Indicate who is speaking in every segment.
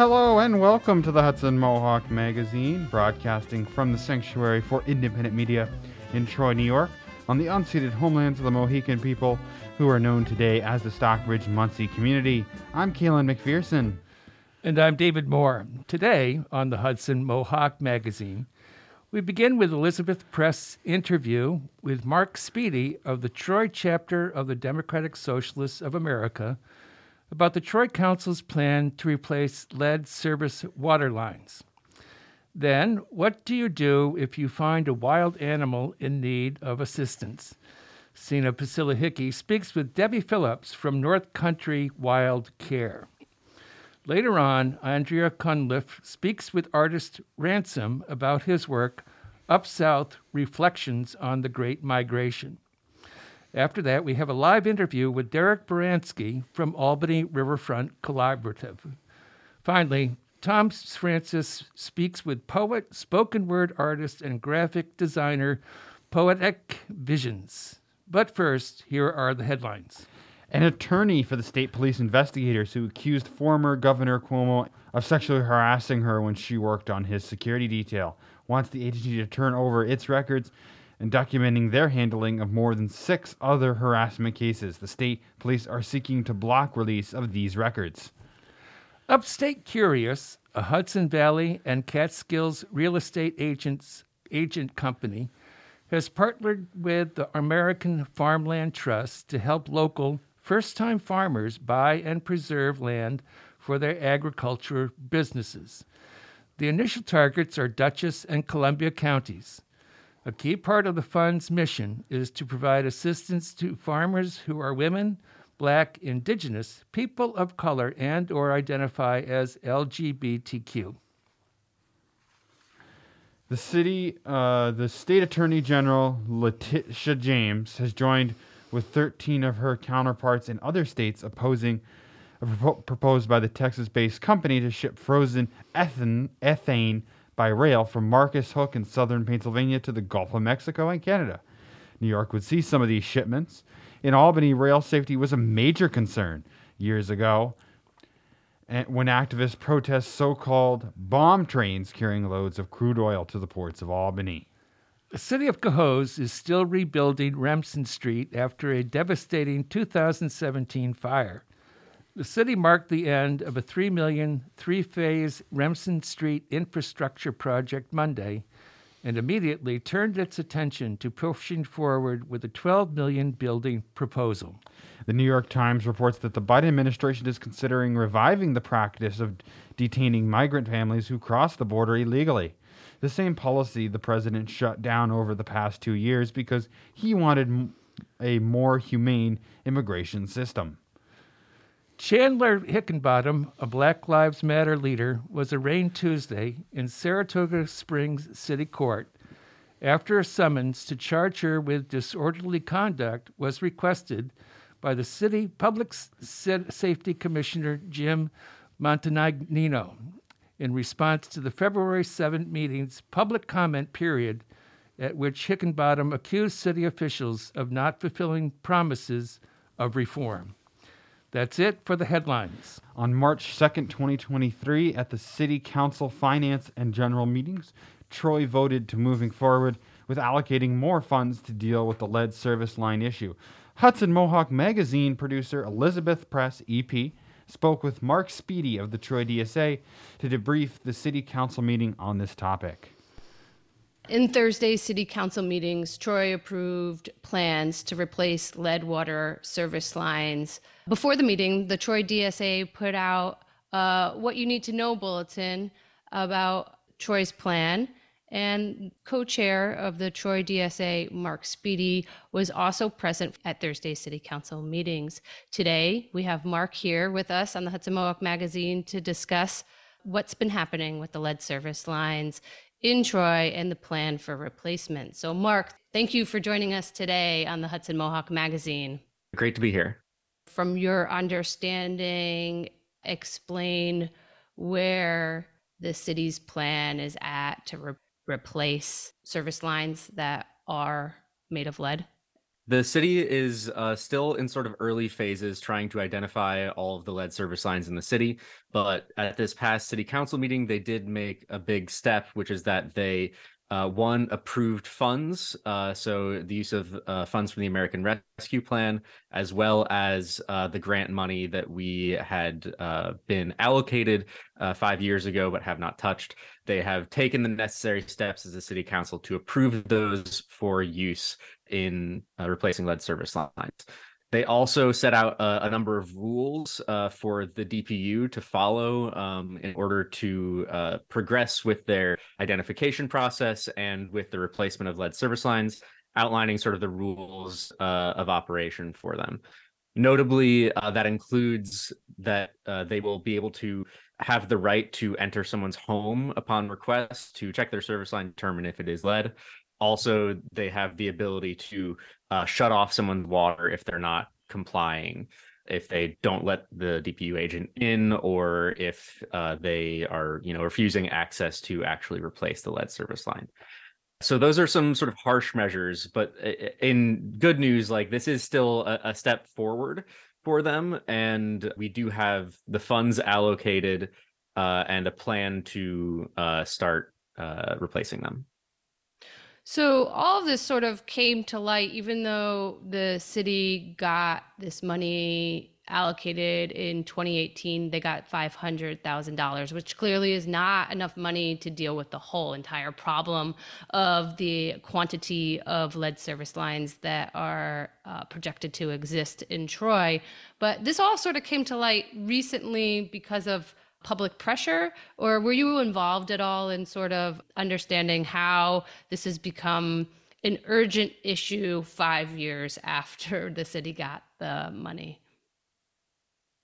Speaker 1: Hello and welcome to the Hudson Mohawk Magazine, broadcasting from the Sanctuary for Independent Media in Troy, New York, on the unceded homelands of the Mohican people who are known today as the Stockbridge Munsee community. I'm Kaelin McPherson.
Speaker 2: And I'm David Moore. Today on the Hudson Mohawk Magazine, we begin with Elizabeth Press interview with Mark Speedy of the Troy chapter of the Democratic Socialists of America about the Troy Council's plan to replace lead service water lines. Then, what do you do if you find a wild animal in need of assistance? Sina Pasilla Hickey speaks with Debbie Phillips from North Country Wild Care. Later on, Andrea Cunliffe speaks with artist Ransom about his work, Up South Reflections on the Great Migration. After that, we have a live interview with Derek Baranski from Albany Riverfront Collaborative. Finally, Tom Francis speaks with poet, spoken word artist, and graphic designer Poetic Visions. But first, here are the headlines.
Speaker 1: An attorney for the state police investigators who accused former Governor Cuomo of sexually harassing her when she worked on his security detail wants the agency to turn over its records and documenting their handling of more than six other harassment cases. The state police are seeking to block release of these records.
Speaker 2: Upstate Curious, a Hudson Valley and Catskills real estate agents agent company, has partnered with the American Farmland Trust to help local first-time farmers buy and preserve land for their agriculture businesses. The initial targets are Dutchess and Columbia counties. A key part of the fund's mission is to provide assistance to farmers who are women, black, indigenous, people of color, and or identify as LGBTQ.
Speaker 1: The city, uh, the state attorney general, Letitia James, has joined with 13 of her counterparts in other states opposing a propo- proposed by the Texas-based company to ship frozen ethane by rail from Marcus Hook in southern Pennsylvania to the Gulf of Mexico and Canada. New York would see some of these shipments. In Albany, rail safety was a major concern years ago when activists protest so called bomb trains carrying loads of crude oil to the ports of Albany.
Speaker 2: The city of Cohoes is still rebuilding Remsen Street after a devastating 2017 fire. The city marked the end of a 3 million, three phase Remsen Street infrastructure project Monday and immediately turned its attention to pushing forward with a 12 million building proposal.
Speaker 1: The New York Times reports that the Biden administration is considering reviving the practice of detaining migrant families who cross the border illegally. The same policy the president shut down over the past 2 years because he wanted a more humane immigration system.
Speaker 2: Chandler Hickenbottom, a Black Lives Matter leader, was arraigned Tuesday in Saratoga Springs City Court after a summons to charge her with disorderly conduct was requested by the city public safety commissioner Jim Montagnino in response to the February 7 meeting's public comment period at which Hickenbottom accused city officials of not fulfilling promises of reform. That's it for the headlines.
Speaker 1: On March 2nd, 2023, at the City Council Finance and General Meetings, Troy voted to moving forward with allocating more funds to deal with the lead service line issue. Hudson Mohawk Magazine producer Elizabeth Press, EP, spoke with Mark Speedy of the Troy DSA to debrief the City Council meeting on this topic.
Speaker 3: In Thursday's city council meetings, Troy approved plans to replace lead water service lines. Before the meeting, the Troy DSA put out a what you need to know bulletin about Troy's plan. And co chair of the Troy DSA, Mark Speedy, was also present at Thursday's City Council meetings. Today, we have Mark here with us on the Hudson Mohawk Magazine to discuss what's been happening with the lead service lines in Troy and the plan for replacement. So, Mark, thank you for joining us today on the Hudson Mohawk Magazine.
Speaker 4: Great to be here.
Speaker 3: From your understanding, explain where the city's plan is at to re- replace service lines that are made of lead.
Speaker 4: The city is uh, still in sort of early phases trying to identify all of the lead service lines in the city. But at this past city council meeting, they did make a big step, which is that they uh, one approved funds, uh, so the use of uh, funds from the American Rescue Plan, as well as uh, the grant money that we had uh, been allocated uh, five years ago but have not touched. They have taken the necessary steps as a city council to approve those for use in replacing lead service lines. They also set out a, a number of rules uh, for the DPU to follow um, in order to uh, progress with their identification process and with the replacement of lead service lines, outlining sort of the rules uh, of operation for them. Notably, uh, that includes that uh, they will be able to have the right to enter someone's home upon request to check their service line, determine if it is lead also they have the ability to uh, shut off someone's water if they're not complying if they don't let the dpu agent in or if uh, they are you know refusing access to actually replace the lead service line. So those are some sort of harsh measures but in good news like this is still a, a step forward for them and we do have the funds allocated uh, and a plan to uh, start uh, replacing them
Speaker 3: so all of this sort of came to light, even though the city got this money allocated in 2018 they got $500,000 which clearly is not enough money to deal with the whole entire problem of the quantity of lead service lines that are uh, projected to exist in Troy. But this all sort of came to light recently because of public pressure, or were you involved at all in sort of understanding how this has become an urgent issue five years after the city got the money?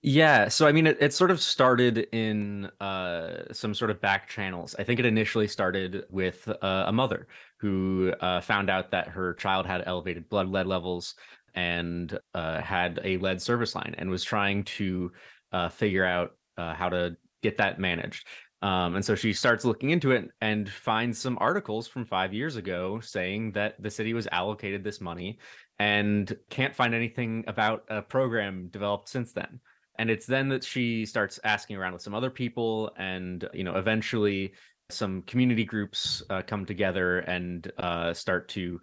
Speaker 4: Yeah, so I mean, it, it sort of started in uh, some sort of back channels. I think it initially started with uh, a mother who uh, found out that her child had elevated blood lead levels and uh, had a lead service line and was trying to uh, figure out uh, how to get that managed. Um, and so she starts looking into it and finds some articles from five years ago saying that the city was allocated this money and can't find anything about a program developed since then. And it's then that she starts asking around with some other people, and you know, eventually some community groups uh, come together and uh, start to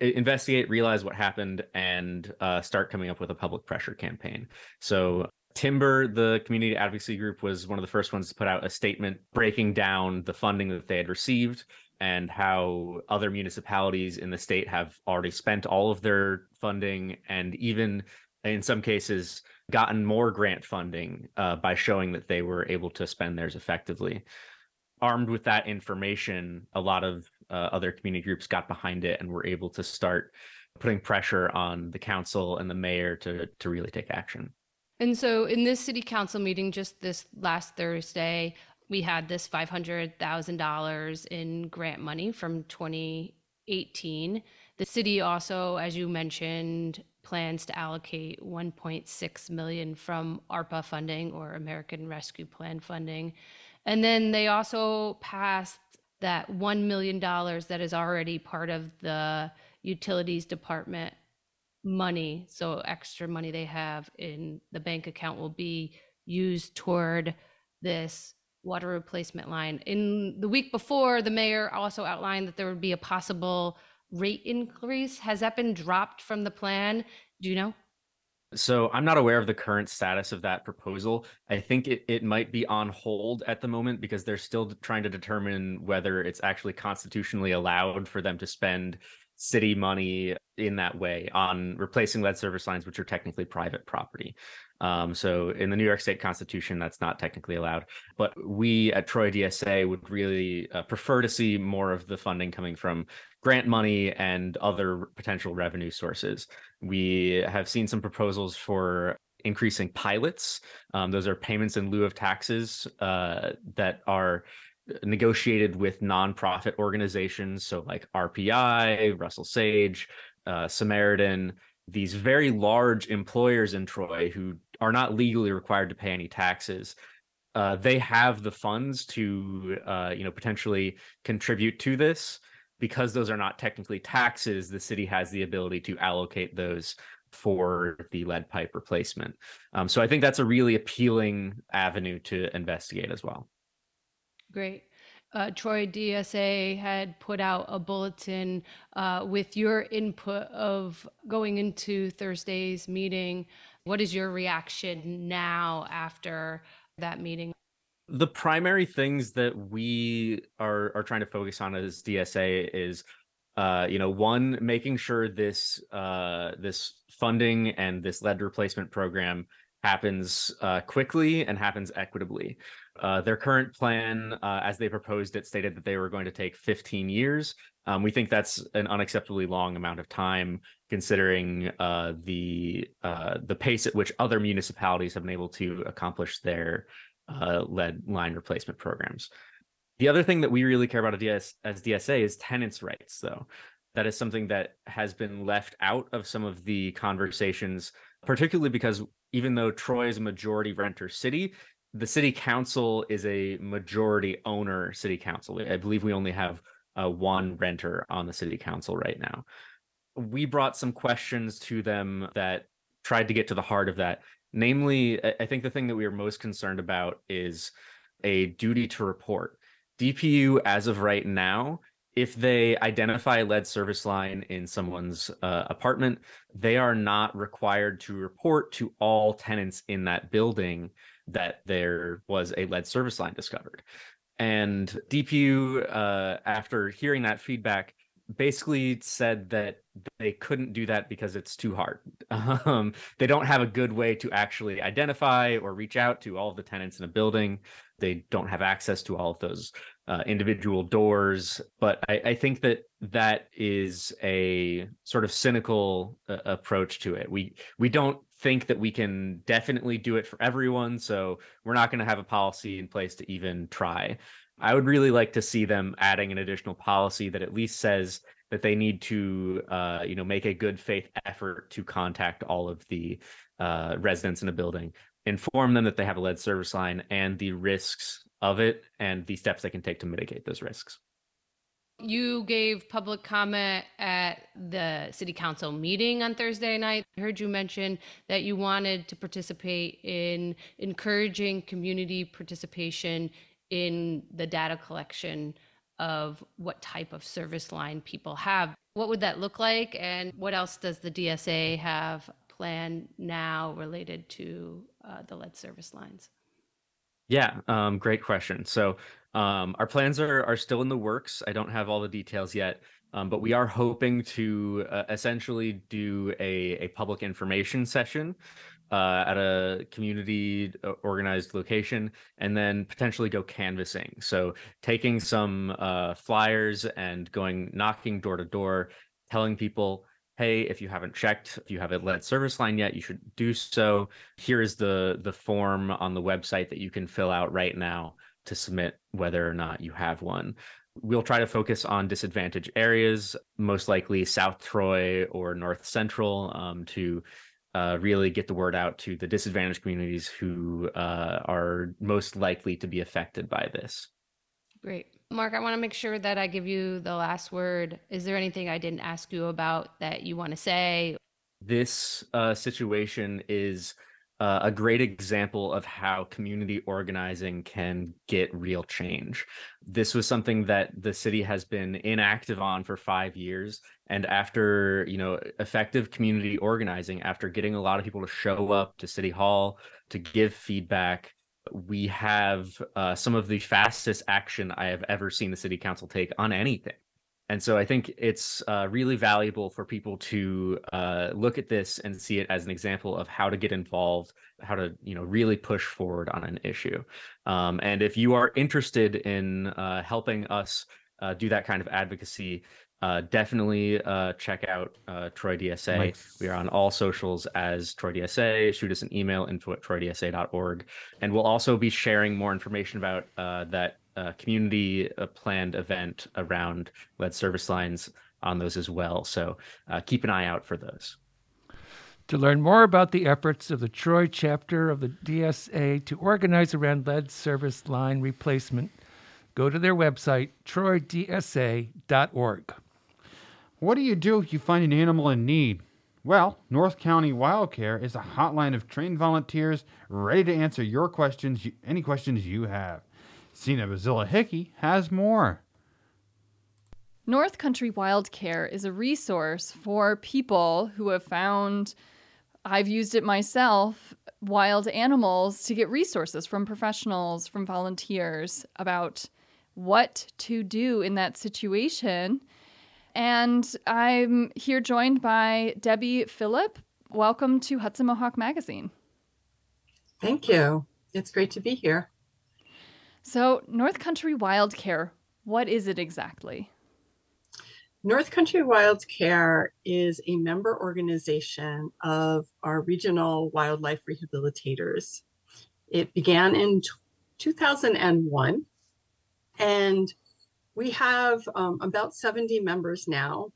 Speaker 4: investigate, realize what happened, and uh, start coming up with a public pressure campaign. So Timber, the community advocacy group, was one of the first ones to put out a statement breaking down the funding that they had received and how other municipalities in the state have already spent all of their funding and even in some cases gotten more grant funding uh, by showing that they were able to spend theirs effectively. Armed with that information, a lot of uh, other community groups got behind it and were able to start putting pressure on the council and the mayor to to really take action.
Speaker 3: And so in this city council meeting just this last Thursday, we had this $500,000 in grant money from 2018. The city also, as you mentioned, plans to allocate 1.6 million from ARPA funding or American Rescue Plan funding. And then they also passed that $1 million that is already part of the utilities department money, so extra money they have in the bank account will be used toward this water replacement line. In the week before, the mayor also outlined that there would be a possible rate increase. Has that been dropped from the plan? Do you know?
Speaker 4: So I'm not aware of the current status of that proposal. I think it, it might be on hold at the moment because they're still trying to determine whether it's actually constitutionally allowed for them to spend city money in that way on replacing lead service lines, which are technically private property. Um, so in the New York State Constitution, that's not technically allowed. But we at Troy DSA would really uh, prefer to see more of the funding coming from grant money and other potential revenue sources. We have seen some proposals for increasing pilots. Um, those are payments in lieu of taxes uh, that are negotiated with nonprofit organizations, so like RPI, Russell Sage, uh, Samaritan, these very large employers in Troy who are not legally required to pay any taxes. Uh, they have the funds to, uh, you know, potentially contribute to this. because those are not technically taxes, the city has the ability to allocate those for the lead pipe replacement. Um, so I think that's a really appealing avenue to investigate as well.
Speaker 3: Great. Uh, Troy DSA had put out a bulletin uh, with your input of going into Thursday's meeting. What is your reaction now after that meeting?
Speaker 4: The primary things that we are are trying to focus on as DSA is uh, you know, one, making sure this uh, this funding and this lead replacement program happens uh, quickly and happens equitably. Uh, their current plan, uh, as they proposed it, stated that they were going to take 15 years. Um, we think that's an unacceptably long amount of time, considering uh, the uh, the pace at which other municipalities have been able to accomplish their uh, lead line replacement programs. The other thing that we really care about as DSA is tenants' rights, though. That is something that has been left out of some of the conversations, particularly because even though Troy is a majority renter city, the city council is a majority owner city council. I believe we only have uh, one renter on the city council right now. We brought some questions to them that tried to get to the heart of that. Namely, I think the thing that we are most concerned about is a duty to report. DPU, as of right now, if they identify a lead service line in someone's uh, apartment, they are not required to report to all tenants in that building that there was a lead service line discovered. And DPU, uh, after hearing that feedback, basically said that they couldn't do that because it's too hard. Um, they don't have a good way to actually identify or reach out to all of the tenants in a building. They don't have access to all of those uh, individual doors. But I, I, think that that is a sort of cynical uh, approach to it. We we don't think that we can definitely do it for everyone, so we're not going to have a policy in place to even try. I would really like to see them adding an additional policy that at least says that they need to, uh, you know, make a good faith effort to contact all of the uh, residents in a building, inform them that they have a lead service line and the risks of it and the steps they can take to mitigate those risks.
Speaker 3: You gave public comment at the city council meeting on Thursday night. I heard you mention that you wanted to participate in encouraging community participation in the data collection of what type of service line people have. What would that look like? And what else does the DSA have planned now related to uh, the lead service lines?
Speaker 4: Yeah, um, great question. So um, our plans are are still in the works. I don't have all the details yet, um, but we are hoping to uh, essentially do a a public information session uh, at a community uh, organized location and then potentially go canvassing. So taking some uh, flyers and going knocking door to door, telling people, hey, if you haven't checked, if you have a lead service line yet, you should do so. Here is the the form on the website that you can fill out right now to submit whether or not you have one. We'll try to focus on disadvantaged areas, most likely South Troy or North Central, um, to uh, really get the word out to the disadvantaged communities who uh, are most likely to be affected by this.
Speaker 3: Great. Mark, I want to make sure that I give you the last word. Is there anything I didn't ask you about that you want to say?
Speaker 4: This uh, situation is uh, a great example of how community organizing can get real change. This was something that the city has been inactive on for five years. And after, you know, effective community organizing, after getting a lot of people to show up to City Hall to give feedback, we have uh, some of the fastest action I have ever seen the city council take on anything. And so I think it's uh, really valuable for people to uh, look at this and see it as an example of how to get involved, how to you know really push forward on an issue. Um, and if you are interested in uh, helping us uh, do that kind of advocacy, uh, definitely uh, check out uh, Troy DSA. Nice. We are on all socials as Troy DSA. Shoot us an email info at troydsa.org. And we'll also be sharing more information about uh, that uh, community uh, planned event around lead service lines on those as well. So uh, keep an eye out for those.
Speaker 2: To learn more about the efforts of the Troy chapter of the DSA to organize around lead service line replacement, go to their website, troydsa.org.
Speaker 1: What do you do if you find an animal in need? Well, North Country Wild Care is a hotline of trained volunteers ready to answer your questions, any questions you have. Sina Bazilla Hickey has more.
Speaker 5: North Country Wild Care is a resource for people who have found, I've used it myself, wild animals to get resources from professionals, from volunteers about what to do in that situation. And I'm here joined by Debbie Phillip. Welcome to Hudson Mohawk Magazine.
Speaker 6: Thank you. It's great to be here.
Speaker 5: So, North Country Wild Care, what is it exactly?
Speaker 6: North Country Wild Care is a member organization of our regional wildlife rehabilitators. It began in 2001, and we have um, about 70 members now.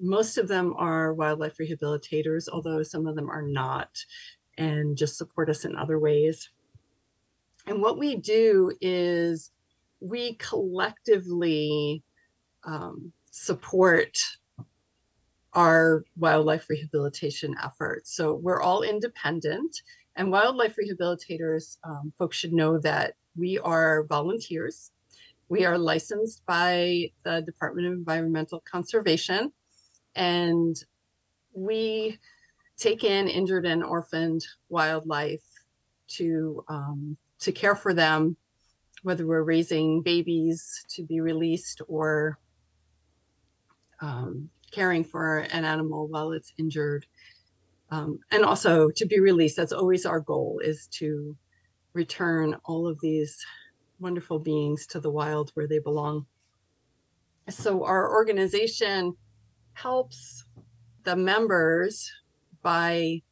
Speaker 6: Most of them are wildlife rehabilitators, although some of them are not, and just support us in other ways. And what we do is we collectively um, support our wildlife rehabilitation efforts. So we're all independent, and wildlife rehabilitators, um, folks should know that we are volunteers. We are licensed by the Department of Environmental Conservation, and we take in injured and orphaned wildlife to um, to care for them, whether we're raising babies to be released or um, caring for an animal while it's injured. Um, and also to be released. That's always our goal is to return all of these wonderful beings to the wild where they belong. So our organization helps the members by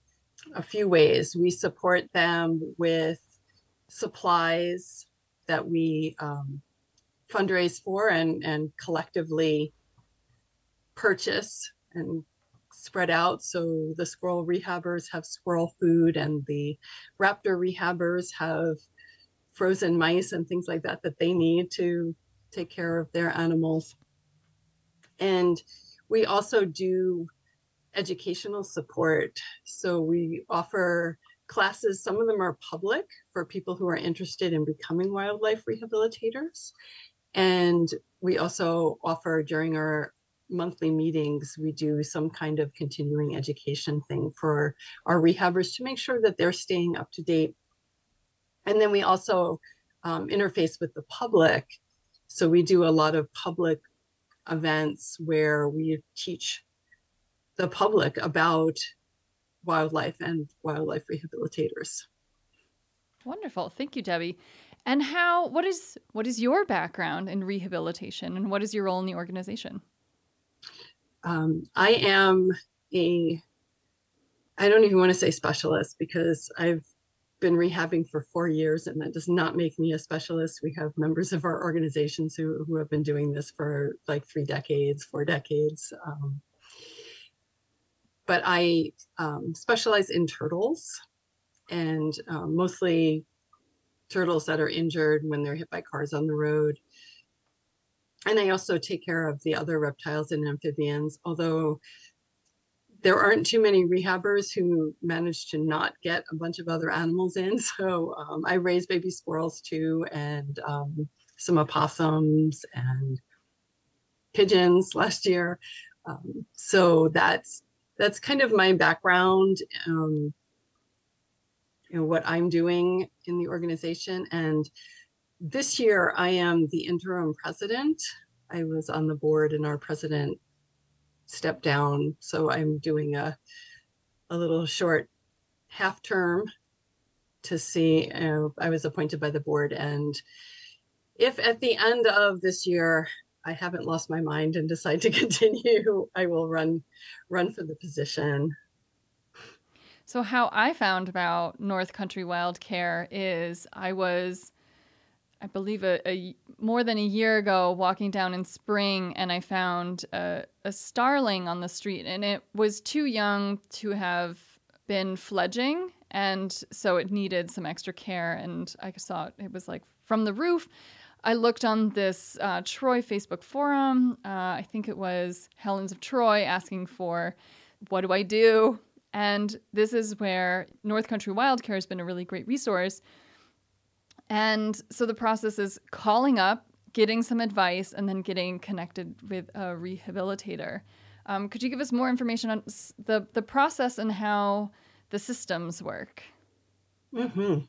Speaker 6: a few ways. We support them with supplies that we um, fundraise for and, and collectively purchase and spread out. So the squirrel rehabbers have squirrel food, and the raptor rehabbers have frozen mice and things like that that they need to take care of their animals. And we also do educational support. So we offer classes, some of them are public for people who are interested in becoming wildlife rehabilitators. And we also offer during our monthly meetings, we do some kind of continuing education thing for our rehabbers to make sure that they're staying up to date. And then we also um, interface with the public. So we do a lot of public events where we teach the public about wildlife and wildlife rehabilitators.
Speaker 5: Wonderful. Thank you, Debbie. And how what is what is your background in rehabilitation and what is your role in the organization?
Speaker 6: um, I am a, I don't even want to say specialist because I've been rehabbing for four years and that does not make me a specialist. We have members of our organizations who, who have been doing this for like three decades, four decades. Um, but I um, specialize in turtles and um, mostly turtles that are injured when they're hit by cars on the road and I also take care of the other reptiles and amphibians, although there aren't too many rehabbers who manage to not get a bunch of other animals in. So um, I raise baby squirrels too, and um, some opossums and pigeons last year. Um, so that's that's kind of my background. Um, you know what I'm doing in the organization, and this year I am the interim president. I was on the board and our president stepped down. So I'm doing a, a little short half term to see. Uh, I was appointed by the board. And if at the end of this year, I haven't lost my mind and decide to continue, I will run run for the position.
Speaker 5: So how I found about North Country Wild Care is I was I believe a, a, more than a year ago walking down in spring and I found a, a starling on the street and it was too young to have been fledging and so it needed some extra care and I saw it, it was like from the roof I looked on this uh, Troy Facebook forum. Uh, I think it was Helens of Troy asking for, what do I do? And this is where North Country Wild Care has been a really great resource. And so the process is calling up, getting some advice, and then getting connected with a rehabilitator. Um, could you give us more information on the, the process and how the systems work?
Speaker 6: Mm-hmm.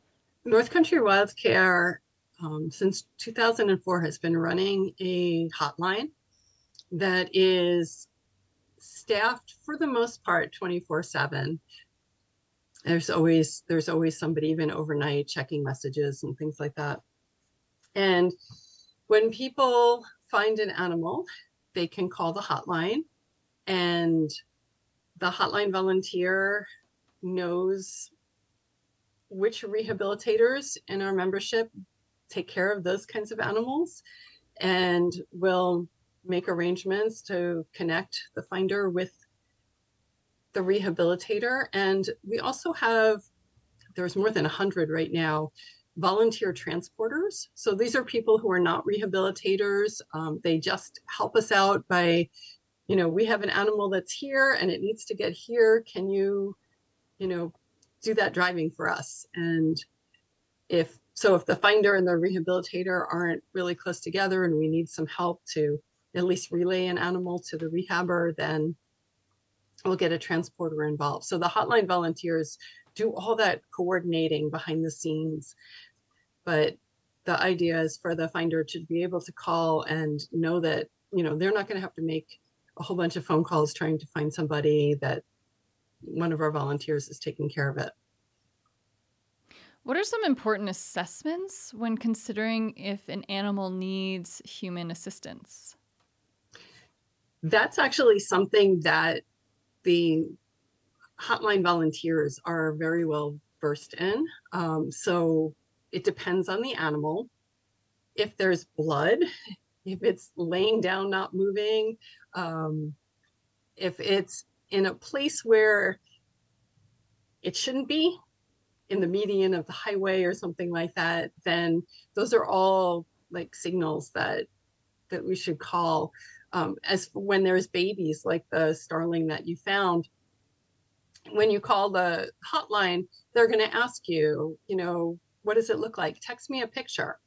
Speaker 6: North Country Wild Care, um, since 2004, has been running a hotline that is staffed for the most part 24 7 there's always there's always somebody even overnight checking messages and things like that. And when people find an animal they can call the hotline and the hotline volunteer knows which rehabilitators in our membership take care of those kinds of animals and will make arrangements to connect the finder with the rehabilitator. And we also have, there's more than 100 right now, volunteer transporters. So these are people who are not rehabilitators. Um, they just help us out by, you know, we have an animal that's here and it needs to get here. Can you, you know, do that driving for us? And if so, if the finder and the rehabilitator aren't really close together and we need some help to at least relay an animal to the rehabber, then we'll get a transporter involved. So the hotline volunteers do all that coordinating behind the scenes. But the idea is for the finder to be able to call and know that, you know, they're not going to have to make a whole bunch of phone calls trying to find somebody that one of our volunteers is taking care of it.
Speaker 5: What are some important assessments when considering if an animal needs human assistance?
Speaker 6: that's actually something that the hotline volunteers are very well versed in. Um, so it depends on the animal. If there's blood, if it's laying down, not moving, um, if it's in a place where it shouldn't be, in the median of the highway or something like that, then those are all like signals that that we should call um, as when there's babies like the starling that you found. When you call the hotline they're going to ask you you know what does it look like? Text me a picture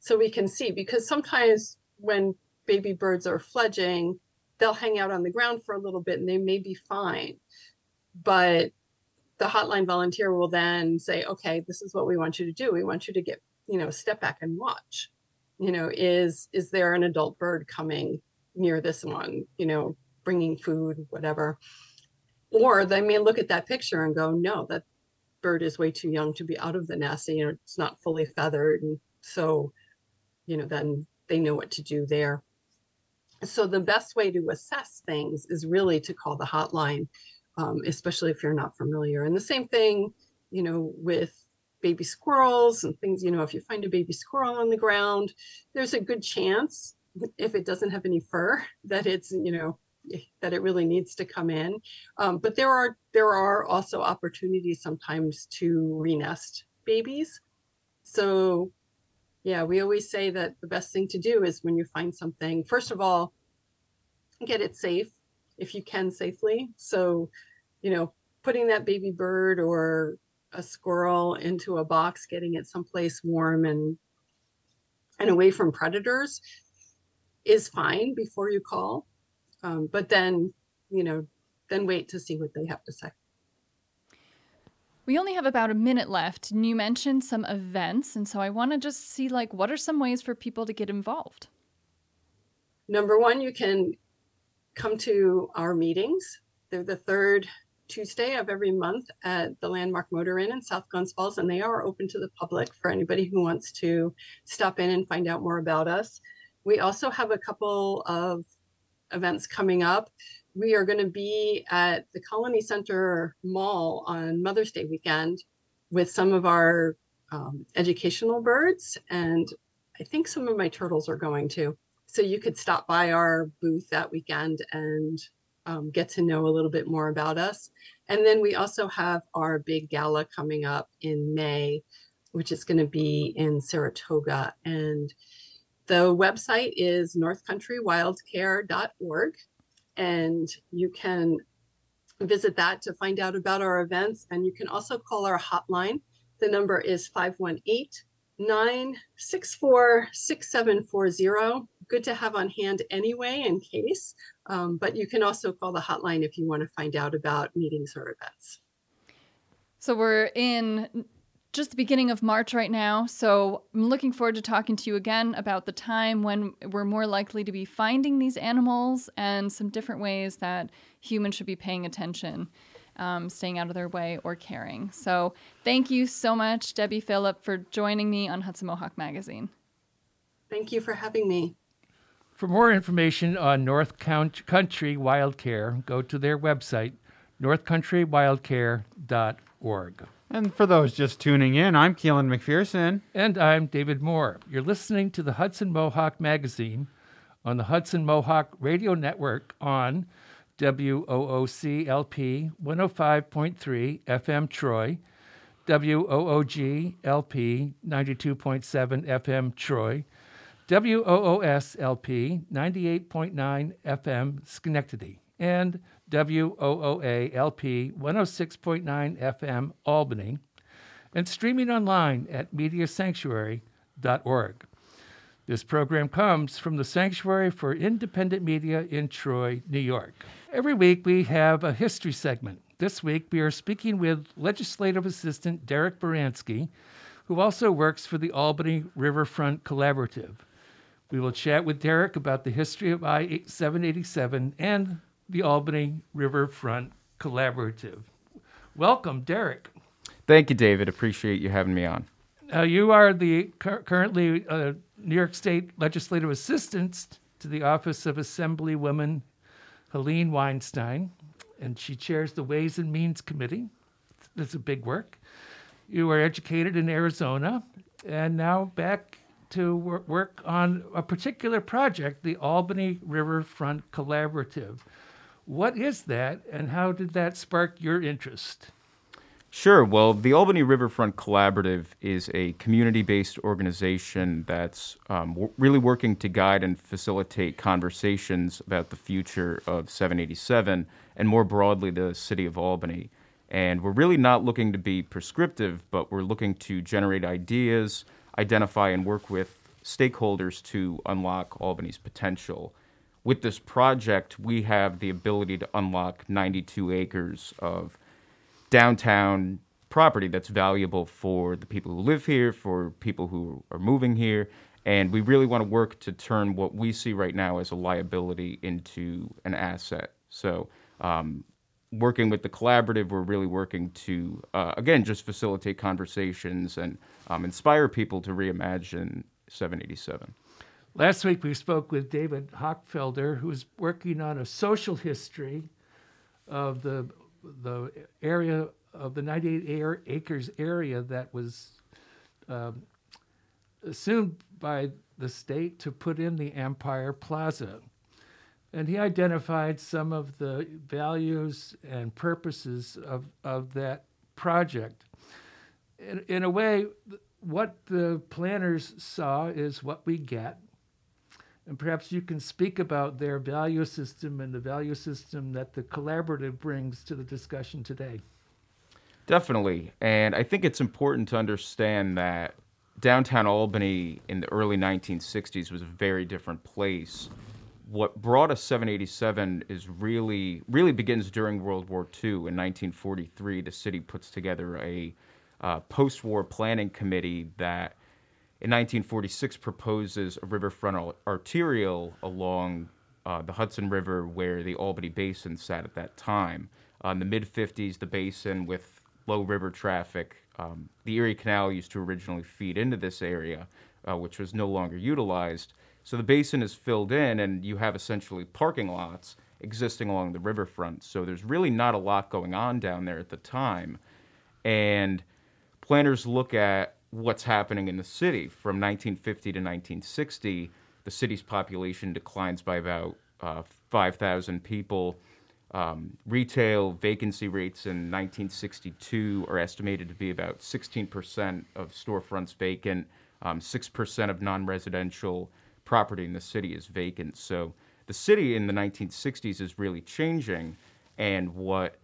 Speaker 6: so we can see because sometimes when baby birds are fledging they'll hang out on the ground for a little bit and they may be fine. But the hotline volunteer will then say okay this is what we want you to do we want you to get you know step back and watch you know is is there an adult bird coming near this one, you know, bringing food, whatever. Or they may look at that picture and go, no, that bird is way too young to be out of the nest. You know, it's not fully feathered. And so, you know, then they know what to do there. So the best way to assess things is really to call the hotline, um, especially if you're not familiar. And the same thing, you know, with baby squirrels and things, you know, if you find a baby squirrel on the ground, there's a good chance if it doesn't have any fur that it's you know that it really needs to come in um, but there are there are also opportunities sometimes to renest babies so yeah we always say that the best thing to do is when you find something first of all get it safe if you can safely so you know putting that baby bird or a squirrel into a box getting it someplace warm and and away from predators is fine before you call. Um, but then, you know, then wait to see what they have to say.
Speaker 5: We only have about a minute left, and you mentioned some events, and so I want to just see like what are some ways for people to get involved.
Speaker 6: Number one, you can come to our meetings. They're the third Tuesday of every month at the Landmark Motor Inn in South Glens Falls, and they are open to the public for anybody who wants to stop in and find out more about us. We also have a couple of events coming up. We are going to be at the Colonie Center Mall on Mother's Day weekend with some of our um, educational birds, and I think some of my turtles are going to. So you could stop by our booth that weekend and um, get to know a little bit more about us. And then we also have our big gala coming up in May, which is going to be in Saratoga. And The website is northcountrywildcare.org, and you can visit that to find out about our events. And you can also call our hotline. The number is 518 964 6740. Good to have on hand anyway, in case. Um, but you can also call the hotline if you want to find out about meetings or events.
Speaker 5: So we're in just the beginning of March right now. So I'm looking forward to talking to you again about the time when we're more likely to be finding these animals and some different ways that humans should be paying attention um, staying out of their way, or caring. So thank you so much, Debbie Phillip, for joining me on Hudson Mohawk Magazine.
Speaker 6: Thank you for having me.
Speaker 2: For more information on North Country Wild Care, go to their website, northcountrywildcare.org.
Speaker 1: And for those just tuning in, I'm Keelan McPherson.
Speaker 2: And I'm David Moore. You're listening to the Hudson Mohawk Magazine on the Hudson Mohawk Radio Network on WOOC LP 105.3 FM Troy, WOOG LP 92.7 FM Troy, WOOS LP 98.9 FM Schenectady, and WOOA LP 106.9 FM Albany, and streaming online at mediasanctuary.org. This program comes from the Sanctuary for Independent Media in Troy, New York. Every week we have a history segment. This week we are speaking with Legislative Assistant Derek Baranski, who also works for the Albany Riverfront Collaborative. We will chat with Derek about the history of I 787 and the Albany Riverfront Collaborative. Welcome, Derek.
Speaker 7: Thank you, David. Appreciate you having me on.
Speaker 2: Uh, you are the currently uh, New York State legislative assistant to the Office of Assemblywoman Helene Weinstein, and she chairs the Ways and Means Committee. That's a big work. You were educated in Arizona, and now back to work on a particular project, the Albany Riverfront Collaborative. What is that, and how did that spark your interest?
Speaker 7: Sure. Well, the Albany Riverfront Collaborative is a community based organization that's um, w- really working to guide and facilitate conversations about the future of 787 and more broadly the city of Albany. And we're really not looking to be prescriptive, but we're looking to generate ideas, identify and work with stakeholders to unlock Albany's potential. With this project, we have the ability to unlock 92 acres of downtown property that's valuable for the people who live here, for people who are moving here. And we really want to work to turn what we see right now as a liability into an asset. So, um, working with the collaborative, we're really working to, uh, again, just facilitate conversations and um, inspire people to reimagine 787.
Speaker 2: Last week, we spoke with David Hochfelder, who's working on a social history of the the area of the 98 acres area that was um, assumed by the state to put in the Empire Plaza. And he identified some of the values and purposes of, of that project. In, in a way, what the planners saw is what we get. And perhaps you can speak about their value system and the value system that the collaborative brings to the discussion today.
Speaker 7: Definitely. And I think it's important to understand that downtown Albany in the early 1960s was a very different place. What brought us 787 is really really begins during World War II. In 1943, the city puts together a uh, post-war planning committee that in 1946 proposes a riverfront arterial along uh, the Hudson River where the Albany Basin sat at that time. Uh, in the mid 50s, the basin with low river traffic, um, the Erie Canal used to originally feed into this area, uh, which was no longer utilized. So the basin is filled in, and you have essentially parking lots existing along the riverfront. So there's really not a lot going on down there at the time. And planners look at what's happening in the city. From 1950 to 1960, the city's population declines by about uh, 5,000 people. Um, retail vacancy rates in 1962 are estimated to be about 16% of storefronts vacant, um, 6% of non residential property in the city is vacant. So the city in the 1960s is really changing, and what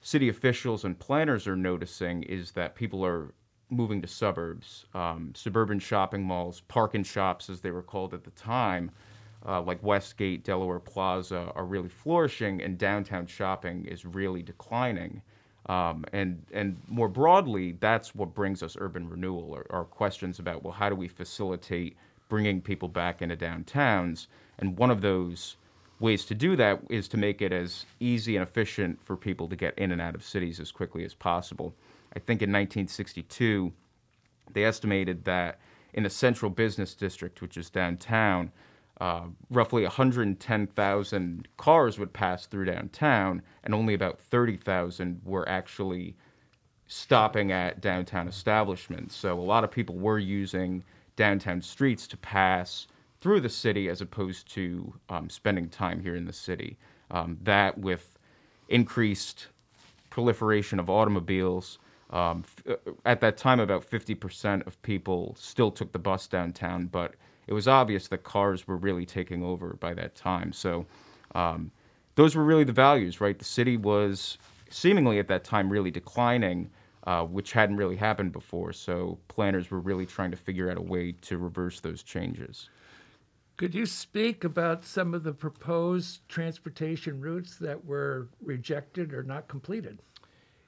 Speaker 7: city officials and planners are noticing is that people are moving to suburbs, um, suburban shopping malls, park and shops, as they were called at the time, uh, like Westgate, Delaware Plaza, are really flourishing, and downtown shopping is really declining. Um, and and more broadly, that's what brings us urban renewal, or, or questions about well, how do we facilitate bringing people back into downtowns? And one of those ways to do that is to make it as easy and efficient for people to get in and out of cities as quickly as possible. I think in 1962, they estimated that in the central business district, which is downtown, uh, roughly 110,000 cars would pass through downtown, and only about 30,000 were actually stopping at downtown establishments. So a lot of people were using downtown streets to pass through the city as opposed to um, spending time here in the city. Um, that with increased proliferation of automobiles. Um, f- uh, at that time, about 50% of people still took the bus downtown, but it was obvious that cars were really taking over by that time. So um, those were really the values, right? The city was seemingly at that time really declining, uh, which hadn't really happened before. So planners were really trying to figure out a way to reverse those changes.
Speaker 2: Could you speak about some of the proposed transportation routes that were rejected or not completed?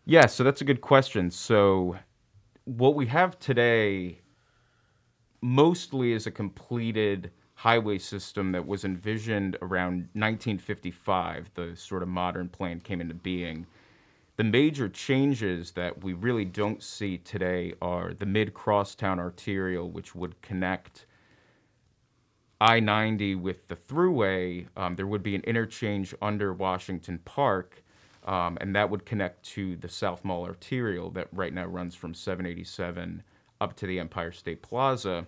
Speaker 7: Yeah, so that's a good question. So, what we have today mostly is a completed highway system that was envisioned around 1955. The sort of modern plan came into being. The major changes that we really don't see today are the mid crosstown arterial, which would connect I 90 with the thruway. Um, there would be an interchange under Washington Park um, and that would connect to the South Mall arterial that right now runs from 787 up to the Empire State Plaza,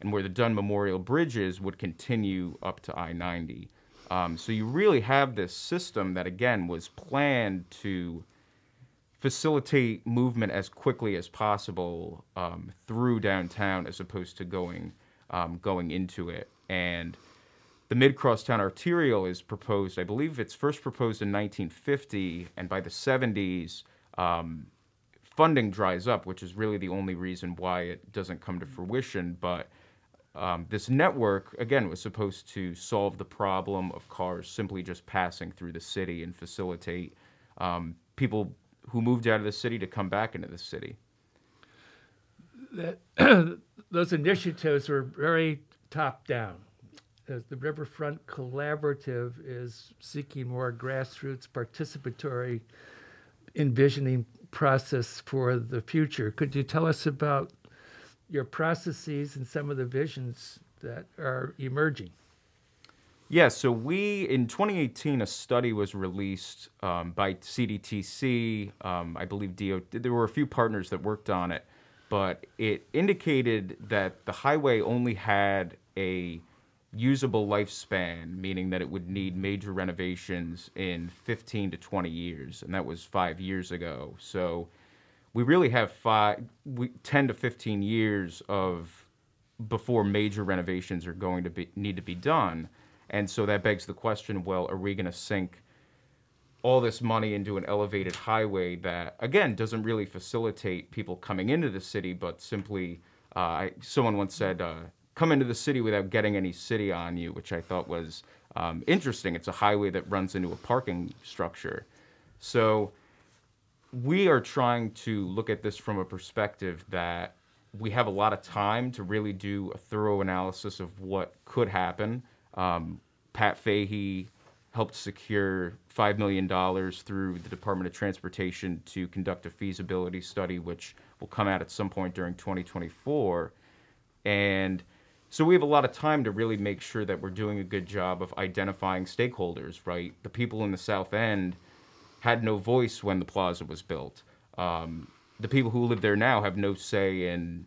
Speaker 7: and where the Dunn Memorial Bridges would continue up to I 90. Um, so you really have this system that, again, was planned to facilitate movement as quickly as possible um, through downtown as opposed to going um, going into it. And the mid crosstown arterial is proposed, I believe it's first proposed in 1950, and by the 70s, um, funding dries up, which is really the only reason why it doesn't come to fruition. But um, this network, again, was supposed to solve the problem of cars simply just passing through the city and facilitate um, people who moved out of the city to come back into the city.
Speaker 2: That those initiatives were very top down as the Riverfront Collaborative is seeking more grassroots participatory envisioning process for the future. Could you tell us about your processes and some of the visions that are emerging?
Speaker 7: Yeah, so we, in 2018, a study was released um, by CDTC. Um, I believe there were a few partners that worked on it, but it indicated that the highway only had a usable lifespan, meaning that it would need major renovations in 15 to 20 years, and that was five years ago. So we really have five, we, 10 to 15 years of before major renovations are going to be need to be done, and so that begs the question: Well, are we going to sink all this money into an elevated highway that, again, doesn't really facilitate people coming into the city, but simply, uh, I, someone once said. Uh, come into the city without getting any city on you, which I thought was um, interesting. It's a highway that runs into a parking structure. So we are trying to look at this from a perspective that we have a lot of time to really do a thorough analysis of what could happen. Um, Pat Fahy helped secure $5 million through the Department of Transportation to conduct a feasibility study, which will come out at some point during 2024. And so we have a lot of time to really make sure that we're doing a good job of identifying stakeholders, right? The people in the South End had no voice when the plaza was built. Um, the people who live there now have no say in